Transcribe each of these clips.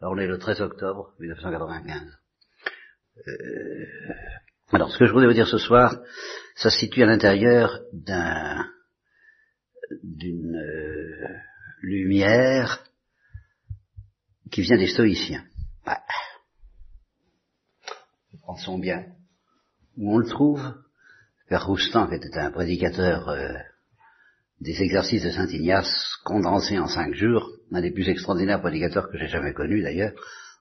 Alors on est le 13 octobre 1995. Euh, alors ce que je voudrais vous dire ce soir, ça se situe à l'intérieur d'un d'une euh, lumière qui vient des stoïciens. Bah, pensons bien où on le trouve. Père Roustan, qui était un prédicateur euh, des exercices de Saint Ignace condensés en cinq jours, un des plus extraordinaires prédicateurs que j'ai jamais connu d'ailleurs.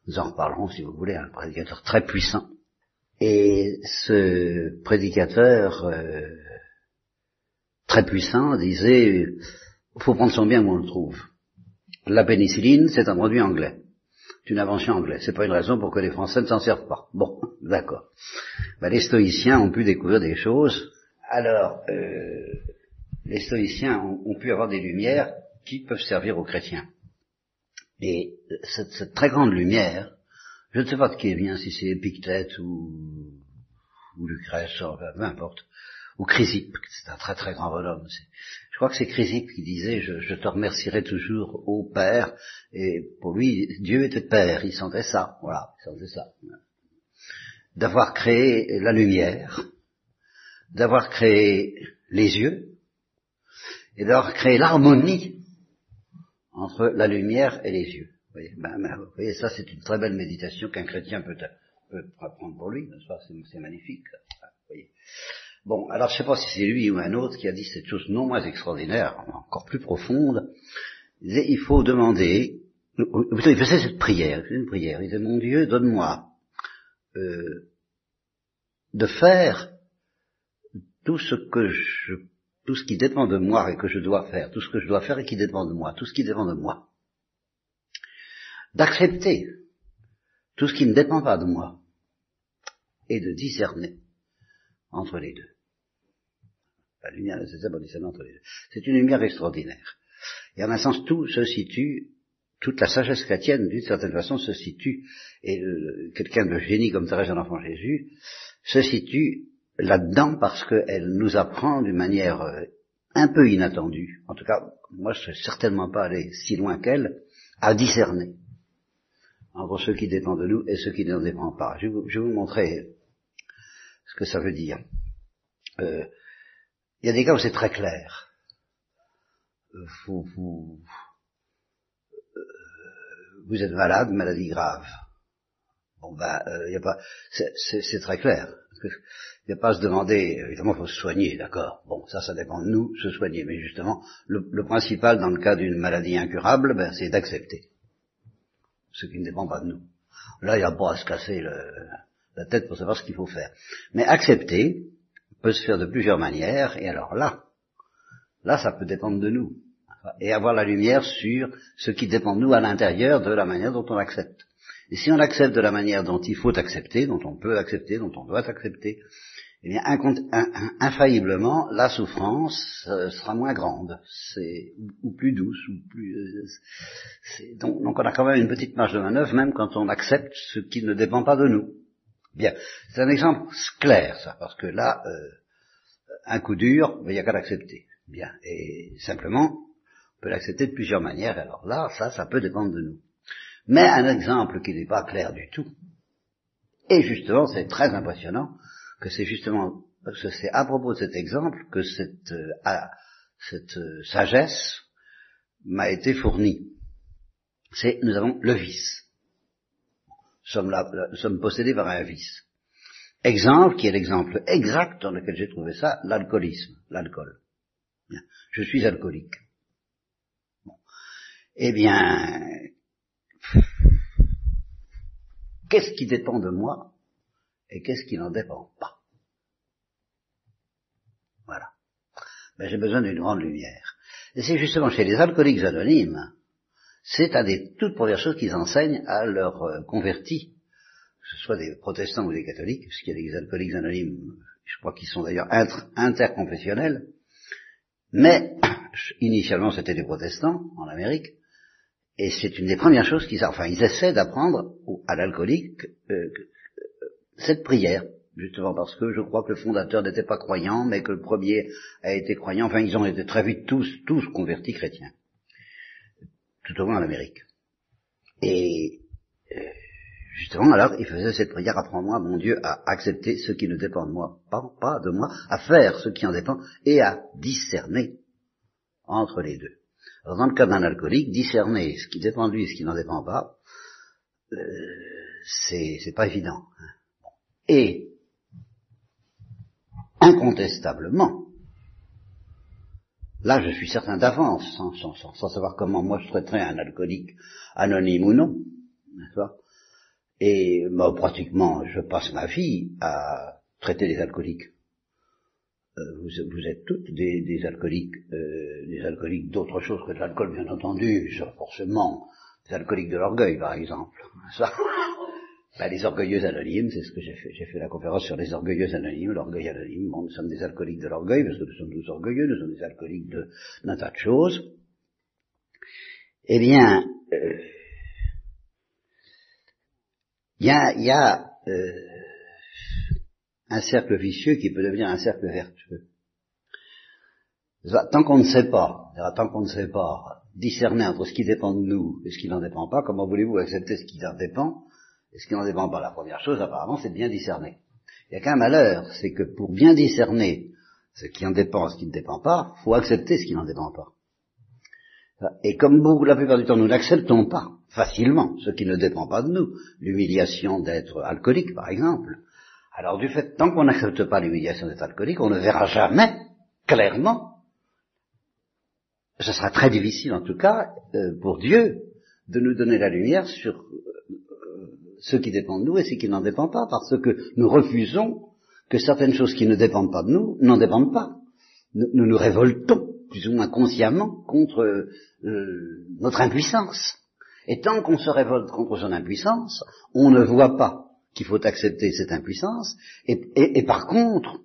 Nous en reparlerons si vous voulez, un prédicateur très puissant. Et ce prédicateur euh, très puissant disait, il faut prendre son bien où on le trouve. La pénicilline, c'est un produit anglais. C'est une invention anglaise. C'est pas une raison pour que les Français ne s'en servent pas. Bon, d'accord. Ben, les stoïciens ont pu découvrir des choses. Alors, euh, les stoïciens ont, pu avoir des lumières qui peuvent servir aux chrétiens. Et cette, très grande lumière, je ne sais pas de qui elle vient, si c'est Épictète ou, Lucrèce, peu importe, ou Chrysippe, c'est un très très grand bonhomme. Je crois que c'est Chrysippe qui disait je, te remercierai toujours au Père, et pour lui, Dieu était Père, il sentait ça, voilà, il sentait ça. D'avoir créé la lumière, d'avoir créé les yeux, et d'avoir créé l'harmonie entre la lumière et les yeux. Vous voyez, ben, ben, vous voyez ça c'est une très belle méditation qu'un chrétien peut, peut apprendre pour lui, c'est magnifique. Bon, alors je ne sais pas si c'est lui ou un autre qui a dit cette chose non moins extraordinaire, encore plus profonde. Il, disait, il faut demander, il faisait cette prière, une prière, il disait, mon Dieu, donne-moi euh, de faire tout ce que je tout ce qui dépend de moi et que je dois faire, tout ce que je dois faire et qui dépend de moi, tout ce qui dépend de moi. D'accepter tout ce qui ne dépend pas de moi et de discerner entre les deux. La lumière nécessaire pour discerner entre les deux. C'est une lumière extraordinaire. Et en un sens, tout se situe, toute la sagesse chrétienne, d'une certaine façon, se situe, et quelqu'un de génie comme Thérèse de l'Enfant Jésus, se situe là-dedans parce qu'elle nous apprend d'une manière euh, un peu inattendue, en tout cas, moi je ne suis certainement pas allé si loin qu'elle, à discerner entre ce qui dépend de nous et ce qui n'en dépend pas. Je vais, vous, je montrer ce que ça veut dire. Euh, il y a des cas où c'est très clair. Vous, euh, êtes malade, maladie grave. Bon ben, il a pas, c'est très clair. Il n'y a pas à se demander, évidemment, il faut se soigner, d'accord. Bon, ça, ça dépend de nous, se soigner. Mais justement, le, principal dans le cas d'une maladie incurable, ben, c'est d'accepter ce qui ne dépend pas de nous. Là, il n'y a pas à se casser la tête pour savoir ce qu'il faut faire. Mais accepter peut se faire de plusieurs manières, et alors là, là, ça peut dépendre de nous. Et avoir la lumière sur ce qui dépend de nous à l'intérieur de la manière dont on accepte. Et si on accepte de la manière dont il faut accepter, dont on peut accepter, dont on doit accepter, eh bien, infailliblement, la souffrance euh, sera moins grande, ou plus douce, ou plus. Euh, donc, donc, on a quand même une petite marge de manœuvre, même quand on accepte ce qui ne dépend pas de nous. Bien, c'est un exemple clair, ça, parce que là, euh, un coup dur, il n'y a qu'à l'accepter. Bien, et simplement, on peut l'accepter de plusieurs manières. Alors là, ça, ça peut dépendre de nous. Mais un exemple qui n'est pas clair du tout. Et justement, c'est très impressionnant que c'est justement, que c'est à propos de cet exemple que cette, euh, cette euh, sagesse m'a été fournie. C'est, nous avons le vice. Nous sommes, nous sommes possédés par un vice. Exemple, qui est l'exemple exact dans lequel j'ai trouvé ça, l'alcoolisme, l'alcool. Je suis alcoolique. Eh bien, Qu'est-ce qui dépend de moi et qu'est-ce qui n'en dépend pas? Voilà. Ben, j'ai besoin d'une grande lumière. Et c'est justement chez les alcooliques anonymes, c'est à des toutes premières choses qu'ils enseignent à leurs euh, convertis, que ce soit des protestants ou des catholiques, puisqu'il y a des alcooliques anonymes, je crois qu'ils sont d'ailleurs interconfessionnels, mais initialement c'était des protestants en Amérique, et c'est une des premières choses qu'ils, enfin, ils essaient d'apprendre à l'alcoolique euh, euh, cette prière, justement parce que je crois que le fondateur n'était pas croyant, mais que le premier a été croyant. Enfin, ils ont été très vite tous, tous convertis chrétiens, tout au moins en Amérique. Et souvent, alors, il faisait cette prière, apprends-moi, mon Dieu, à accepter ce qui ne dépend de moi, pas, pas de moi, à faire ce qui en dépend, et à discerner entre les deux. Alors, dans le cas d'un alcoolique, discerner ce qui dépend de lui et ce qui n'en dépend pas, euh, c'est pas évident. Hein. Et, incontestablement, là je suis certain d'avance, sans, savoir comment moi je traiterais un alcoolique anonyme ou non, et moi, pratiquement, je passe ma vie à traiter les alcooliques. Euh, vous, êtes toutes des, alcooliques, euh, des alcooliques d'autre chose que de l'alcool, bien entendu, forcément, des alcooliques de l'orgueil, par exemple. Ça, ben, les orgueilleux anonymes, c'est ce que j'ai fait. J'ai fait la conférence sur les orgueilleux anonymes, l'orgueil anonyme. Bon, nous sommes des alcooliques de l'orgueil, parce que nous sommes tous orgueilleux, nous sommes des alcooliques d'un tas de choses. Eh bien, euh, il y a, y a euh, un cercle vicieux qui peut devenir un cercle vertueux. Tant qu'on ne sait pas, tant qu'on ne sait pas discerner entre ce qui dépend de nous et ce qui n'en dépend pas, comment voulez-vous accepter ce qui en dépend et ce qui n'en dépend pas? La première chose, apparemment, c'est de bien discerner. Il n'y a qu'un malheur, c'est que pour bien discerner ce qui en dépend et ce qui ne dépend pas, faut accepter ce qui n'en dépend pas. Et comme beaucoup, la plupart du temps, nous n'acceptons pas facilement ce qui ne dépend pas de nous, l'humiliation d'être alcoolique, par exemple, alors du fait, tant qu'on n'accepte pas l'humiliation d'être alcoolique, on ne verra jamais clairement, ce sera très difficile en tout cas euh, pour Dieu de nous donner la lumière sur euh, ce qui dépend de nous et ce qui n'en dépend pas, parce que nous refusons que certaines choses qui ne dépendent pas de nous n'en dépendent pas. Nous, nous révoltons plus ou moins consciemment contre euh, notre impuissance. Et tant qu'on se révolte contre son impuissance, on ne voit pas qu'il faut accepter cette impuissance, et, par contre,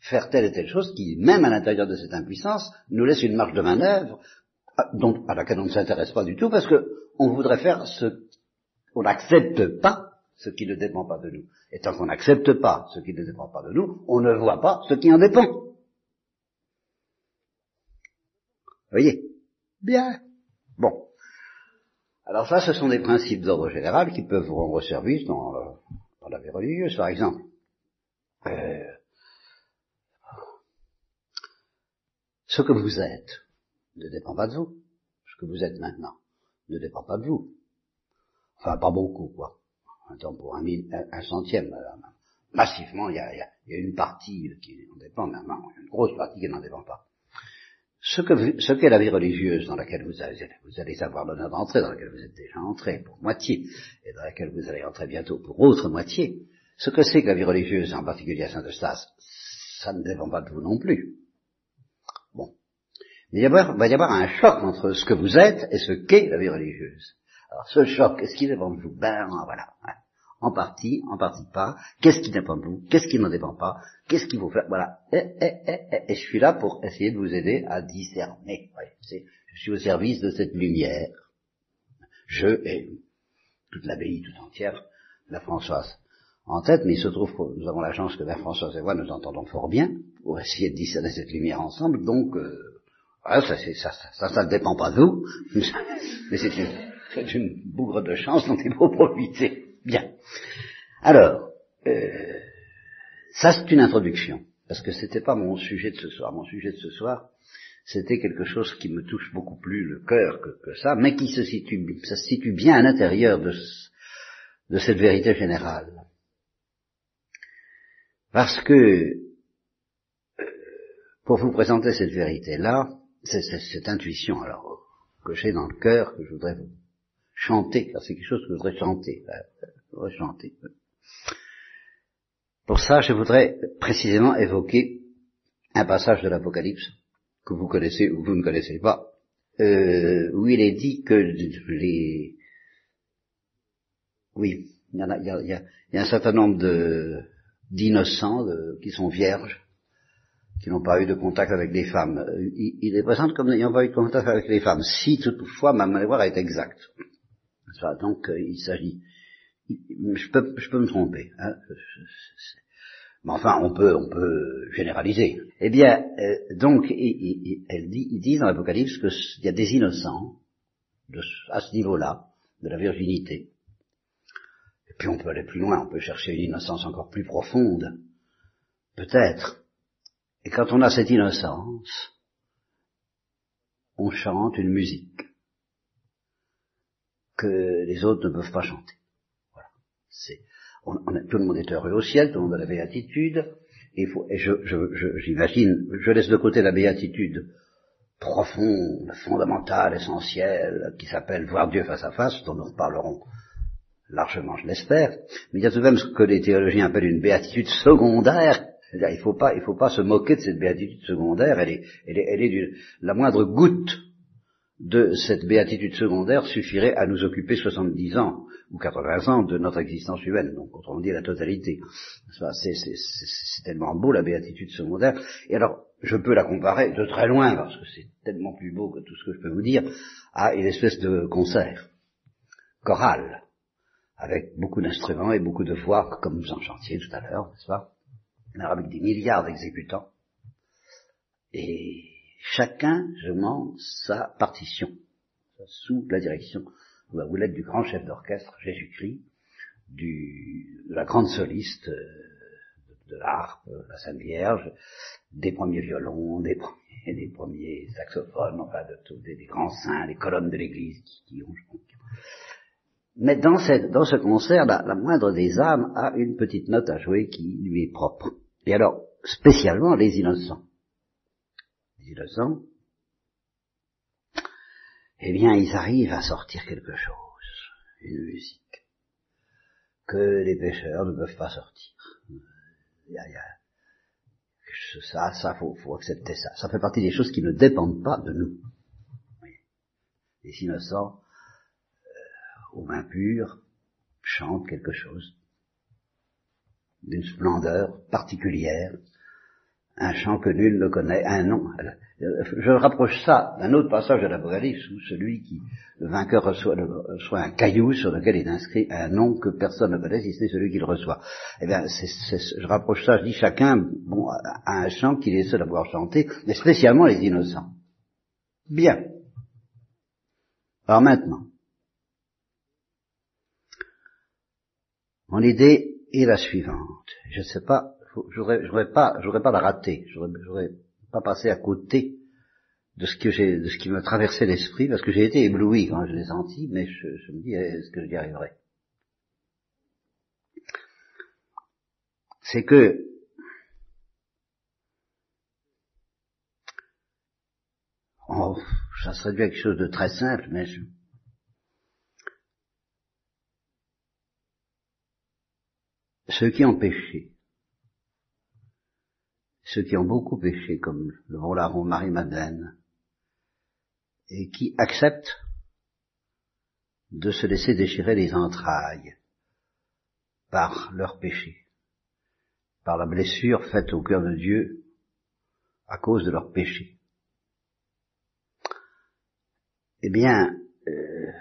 faire telle et telle chose qui, même à l'intérieur de cette impuissance, nous laisse une marge de manœuvre à, à laquelle on ne s'intéresse pas du tout, parce qu'on voudrait faire ce qu'on n'accepte pas ce qui ne dépend pas de nous. Et tant qu'on n'accepte pas ce qui ne dépend pas de nous, on ne voit pas ce qui en dépend. voyez? Bien. Bon. Alors ça, ce sont des principes d'ordre général qui peuvent vous rendre service dans, la vie religieuse, par exemple. Euh, ce que vous êtes ne dépend pas de vous. Ce que vous êtes maintenant ne dépend pas de vous. Enfin, pas beaucoup, quoi. Un pour un, centième. Massivement, il y a, une partie qui en dépend maintenant, une grosse partie qui n'en dépend pas ce qu'est ce la vie religieuse dans laquelle vous allez, vous allez avoir l'honneur d'entrer, dans laquelle vous êtes déjà entré pour moitié, et dans laquelle vous allez entrer bientôt pour autre moitié, ce que c'est que la vie religieuse, en particulier à Saint-Eustache, ça ne dépend pas de vous non plus. Bon. Mais il va y avoir un choc entre ce que vous êtes et ce qu'est la vie religieuse. Alors ce choc, est-ce qu'il dépend de vous? Ben voilà en partie, en partie pas, qu'est-ce qui dépend de vous, qu'est-ce qui n'en dépend pas, qu'est-ce qu'il faut faire, voilà. Et, et, je suis là pour essayer de vous aider à discerner. je suis au service de cette lumière. Je et toute l'abbaye tout entière, la Françoise en tête, mais il se trouve que nous avons la chance que la Françoise et moi nous entendons fort bien pour essayer de discerner cette lumière ensemble, donc euh, ça, ça, ça, ça, ne dépend pas de vous, mais c'est une, une bougre de chance dont il faut profiter. Bien. Alors, euh, ça c'est une introduction, parce que c'était pas mon sujet de ce soir. Mon sujet de ce soir, c'était quelque chose qui me touche beaucoup plus le cœur que, ça, mais qui se situe, ça se situe bien à l'intérieur de, de cette vérité générale. Parce que, euh, pour vous présenter cette vérité-là, c'est cette intuition alors que j'ai dans le cœur que je voudrais vous chanter, c'est quelque chose que je voudrais chanter, euh, chanter. Pour ça, je voudrais précisément évoquer un passage de l'Apocalypse que vous connaissez ou vous ne connaissez pas, euh, où il est dit que les... Oui, il y, a, y a, y a un certain nombre de d'innocents qui sont vierges, qui n'ont pas eu de contact avec des femmes. Il, il est présent comme n'ayant pas eu de contact avec les femmes, si toutefois ma mémoire est exacte. Donc euh, il s'agit, je peux, je peux me tromper, hein. mais enfin on peut, on peut généraliser. Eh bien, euh, donc il, elle dit, ils disent dans l'Apocalypse qu'il y a des innocents à ce niveau-là de la virginité Puis on peut aller plus loin, on peut chercher une innocence encore plus profonde, peut-être. Et quand on a cette innocence, on chante une musique que les autres ne peuvent pas chanter. Voilà. On, tout le monde est heureux au ciel, tout le monde a la béatitude. Et, je, j'imagine, je laisse de côté la béatitude profonde, fondamentale, essentielle, qui s'appelle voir Dieu face à face, dont nous reparlerons largement, je l'espère. Mais il y a tout de même ce que les théologiens appellent une béatitude secondaire. C'est-à-dire, il ne faut pas, faut pas se moquer de cette béatitude secondaire. Elle est, elle est, elle est la moindre goutte de cette béatitude secondaire suffirait à nous occuper 70 ans ou 80 ans de notre existence humaine, donc autrement dit la totalité. C'est tellement beau la béatitude secondaire. Et alors, je peux la comparer de très loin, parce que c'est tellement plus beau que tout ce que je peux vous dire, à une espèce de concert choral, avec beaucoup d'instruments et beaucoup de voix, comme vous en chantiez tout à l'heure, n'est-ce pas? Avec des milliards d'exécutants. Et chacun, mens, sa partition, sous la direction vous l'êtes du grand chef d'orchestre Jésus-Christ, de la grande soliste euh, de, l'harpe, la Sainte Vierge, des premiers violons, des premiers, des saxophones, enfin de des, grands saints, les colonnes de l'Église qui, ont. Mais dans, dans ce concert, la, la moindre des âmes a une petite note à jouer qui lui est propre. Et alors, spécialement les innocents. Les innocents, eh bien, ils arrivent à sortir quelque chose, une musique, que les pêcheurs ne peuvent pas sortir. Y a, ça, ça, faut, faut accepter ça. Ça fait partie des choses qui ne dépendent pas de nous. Les innocents, euh, aux mains pures, chantent quelque chose d'une splendeur particulière, un chant que nul ne connaît, un nom. Je rapproche ça d'un autre passage de l'Apocalypse où celui qui, le vainqueur reçoit, un caillou sur lequel est inscrit un nom que personne ne connaît si c'est celui qui le reçoit. Eh bien, je rapproche ça, je dis chacun bon, a un chant qu'il est seul à pouvoir chanter, mais spécialement les innocents. Bien. Alors maintenant, mon idée est la suivante. Je ne sais pas j'aurais pas, j'aurais pas la rater, j'aurais pas passé à côté de ce que j'ai, de ce qui me traversait l'esprit, parce que j'ai été ébloui quand je l'ai senti, mais je, me dis, est-ce que j'y arriverai? C'est que oh, ça serait dû à quelque chose de très simple, mais je, ceux qui péché, ceux qui ont beaucoup péché, comme le bon Marie-Madeleine, et qui acceptent de se laisser déchirer les entrailles par leur péché, par la blessure faite au cœur de Dieu à cause de leur péché. Eh bien, euh,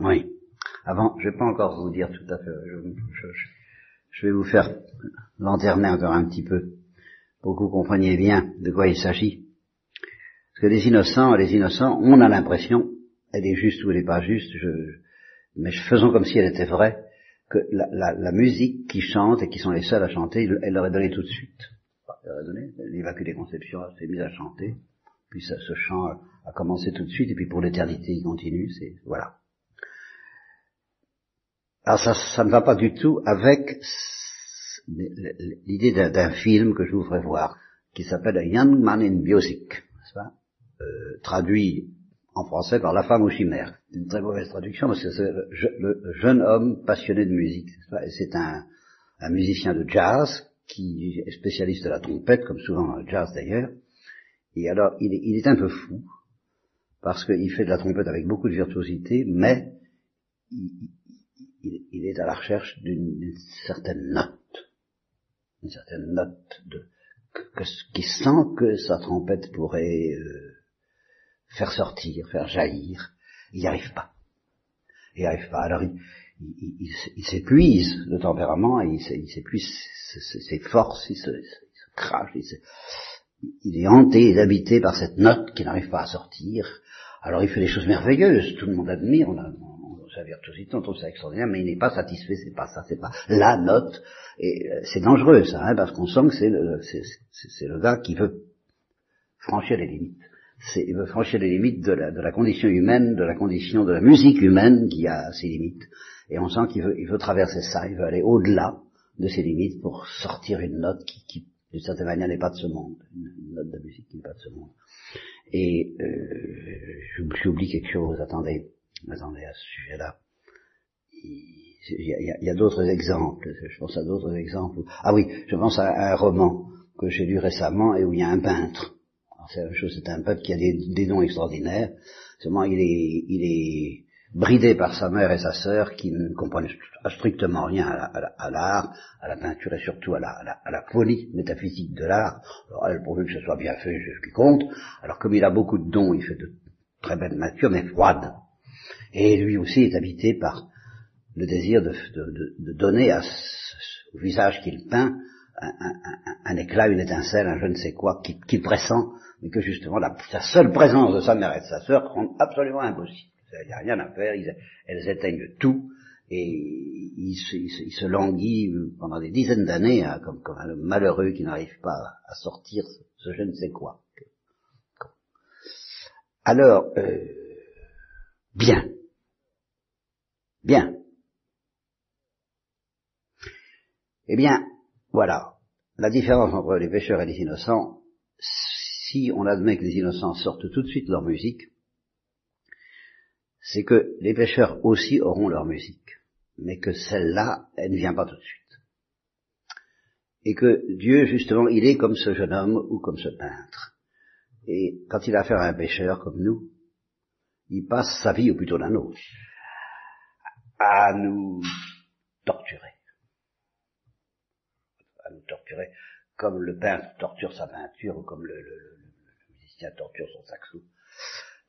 oui. Avant, je ne vais pas encore vous dire tout à fait. Je vais vous faire lanterner encore un petit peu pour que vous compreniez bien de quoi il s'agit. Parce que les innocents, les innocents, on a l'impression, elle est juste ou elle n'est pas juste, je, mais faisons comme si elle était vraie, que la, musique qui chante et qui sont les seuls à chanter, elle leur est donnée tout de suite. Elle leur est donnée, l'Immaculée Conception s'est mise à chanter, puis ce chant a, commencé tout de suite, et puis pour l'éternité il continue, c'est, voilà. Alors ça, ça ne va pas du tout avec l'idée d'un film que je vous ferai voir, qui s'appelle A Young Man in Music, euh, traduit en français par La femme aux chimères. C'est une très mauvaise traduction, parce que c'est le, jeune homme passionné de musique. C'est un, musicien de jazz qui est spécialiste de la trompette, comme souvent dans le jazz d'ailleurs. Et alors, il est, un peu fou, parce qu'il fait de la trompette avec beaucoup de virtuosité, mais il, est à la recherche d'une certaine note, une certaine note de, qui sent que sa trompette pourrait euh, faire sortir, faire jaillir. Il n'y arrive pas. Il n'y arrive pas. Alors il, s'épuise le tempérament, il s'épuise ses, forces, il se, crache, il, est hanté et habité par cette note qui n'arrive pas à sortir. Alors il fait des choses merveilleuses, tout le monde admire, sa virtuosité, on trouve ça extraordinaire, mais il n'est pas satisfait, c'est pas ça, c'est pas la note, et euh, c'est dangereux ça, hein, parce qu'on sent que c'est le, le gars qui veut franchir les limites. Il veut franchir les limites de la, de la condition humaine, de la condition de la musique humaine qui a ses limites. Et on sent qu'il veut, il veut traverser ça, il veut aller au-delà de ses limites pour sortir une note qui, qui d'une certaine manière n'est pas de ce monde, une note de musique qui n'est pas de ce monde. Et euh, j'oublie quelque chose, attendez, attendez à ce sujet-là. Il y a, d'autres exemples, je pense à d'autres exemples. Ah oui, je pense à un roman que j'ai lu récemment et où il y a un peintre. C'est la chose, c'est un peintre qui a des, dons extraordinaires. Seulement, il est, il est bridé par sa mère et sa sœur qui ne comprennent strictement rien à l'art, à, la peinture et surtout à la, à la, folie métaphysique de l'art. Alors elle, pourvu que ce soit bien fait, c'est ce qui compte. Alors comme il a beaucoup de dons, il fait de très belles natures, mais froides. Et lui aussi est habité par le désir de, donner ce, au visage qu'il peint un, éclat, une étincelle, un je ne sais quoi, qu'il qui pressent, mais que justement la, seule présence de sa mère et de sa sœur rend absolument impossible. Il n'y a rien à faire, elles éteignent tout, et il se, languit pendant des dizaines d'années, hein, comme, comme, un malheureux qui n'arrive pas à sortir ce, je ne sais quoi. Alors, euh, bien. Eh bien, voilà, la différence entre les pécheurs et les innocents, si on admet que les innocents sortent tout de suite leur musique, c'est que les pêcheurs aussi auront leur musique, mais que celle-là, elle ne vient pas tout de suite. Et que Dieu, justement, il est comme ce jeune homme ou comme ce peintre. Et quand il a affaire à un pêcheur comme nous, il passe sa vie, ou plutôt la nôtre, à nous torturer. Comme le peintre torture sa peinture ou comme le, musicien torture son saxo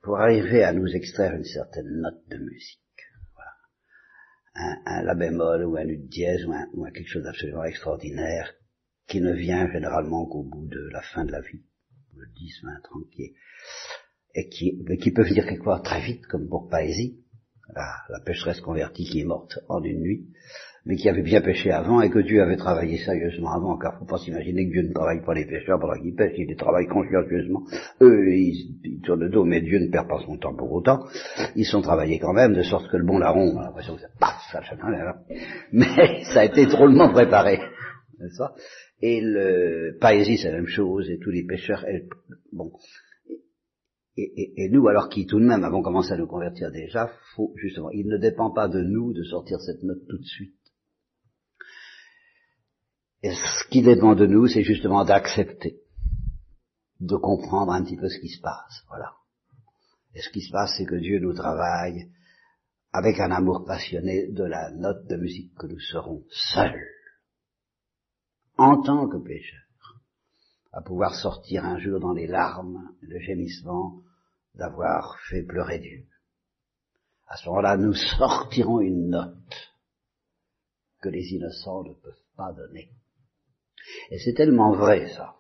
pour arriver à nous extraire une certaine note de musique. Un, la bémol ou un ut dièse ou, un, quelque chose d'absolument extraordinaire qui ne vient généralement qu'au bout de la fin de la vie, le 10, 20, 30, qui et qui, peut venir quelque part très vite, comme pour Paésie, la, la pécheresse convertie qui est morte en une nuit, mais qui avait bien pêché avant et que Dieu avait travaillé sérieusement avant, car faut pas s'imaginer que Dieu ne travaille pas les pêcheurs pendant qu'ils pêchent, il les travaille consciencieusement. Eux, ils, tournent le dos, mais Dieu ne perd pas son temps pour autant. Ils sont travaillés quand même, de sorte que le bon larron, on a l'impression que ça passe, ça, ça, mais ça a été drôlement préparé. Et le Paésie, c'est la même chose, et tous les pêcheurs, bon, et, et, et, nous, alors qui tout de même avons commencé à nous convertir déjà, faut justement, il ne dépend pas de nous de sortir cette note tout de suite. Et ce qui dépend de nous, c'est justement d'accepter, de comprendre un petit peu ce qui se passe. Voilà. Et ce qui se passe, c'est que Dieu nous travaille avec un amour passionné de la note de musique que nous serons seuls, en tant que pécheurs, à pouvoir sortir un jour dans les larmes, le gémissement d'avoir fait pleurer Dieu. À ce moment-là, nous sortirons une note que les innocents ne peuvent pas donner. Et c'est tellement vrai, ça.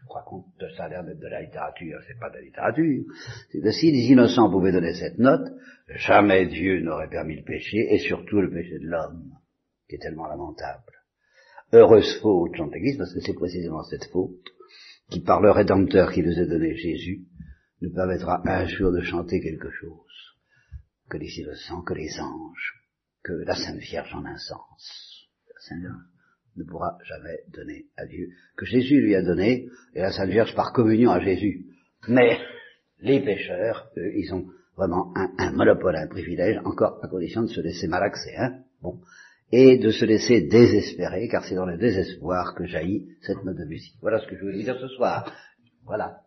Je crois que ça a d'être de la littérature, c'est pas de la littérature. C'est que si les innocents pouvaient donner cette note, jamais Dieu n'aurait permis le péché, et surtout le péché de l'homme, qui est tellement lamentable. Heureuse faute, chante l'Église, parce que c'est précisément cette faute, qui par le Rédempteur qui nous a donné Jésus, nous permettra un jour de chanter quelque chose, que les innocents, que les anges, que la Sainte Vierge en un sens. Ne pourra jamais donner à Dieu, que Jésus lui a donné, et la Sainte Vierge par communion à Jésus. Mais les pécheurs, eux, ils ont vraiment un, monopole, un privilège, encore à condition de se laisser malaxer, hein, bon, et de se laisser désespérer, car c'est dans le désespoir que jaillit cette note de musique. Voilà ce que je voulais dire ce soir. Voilà.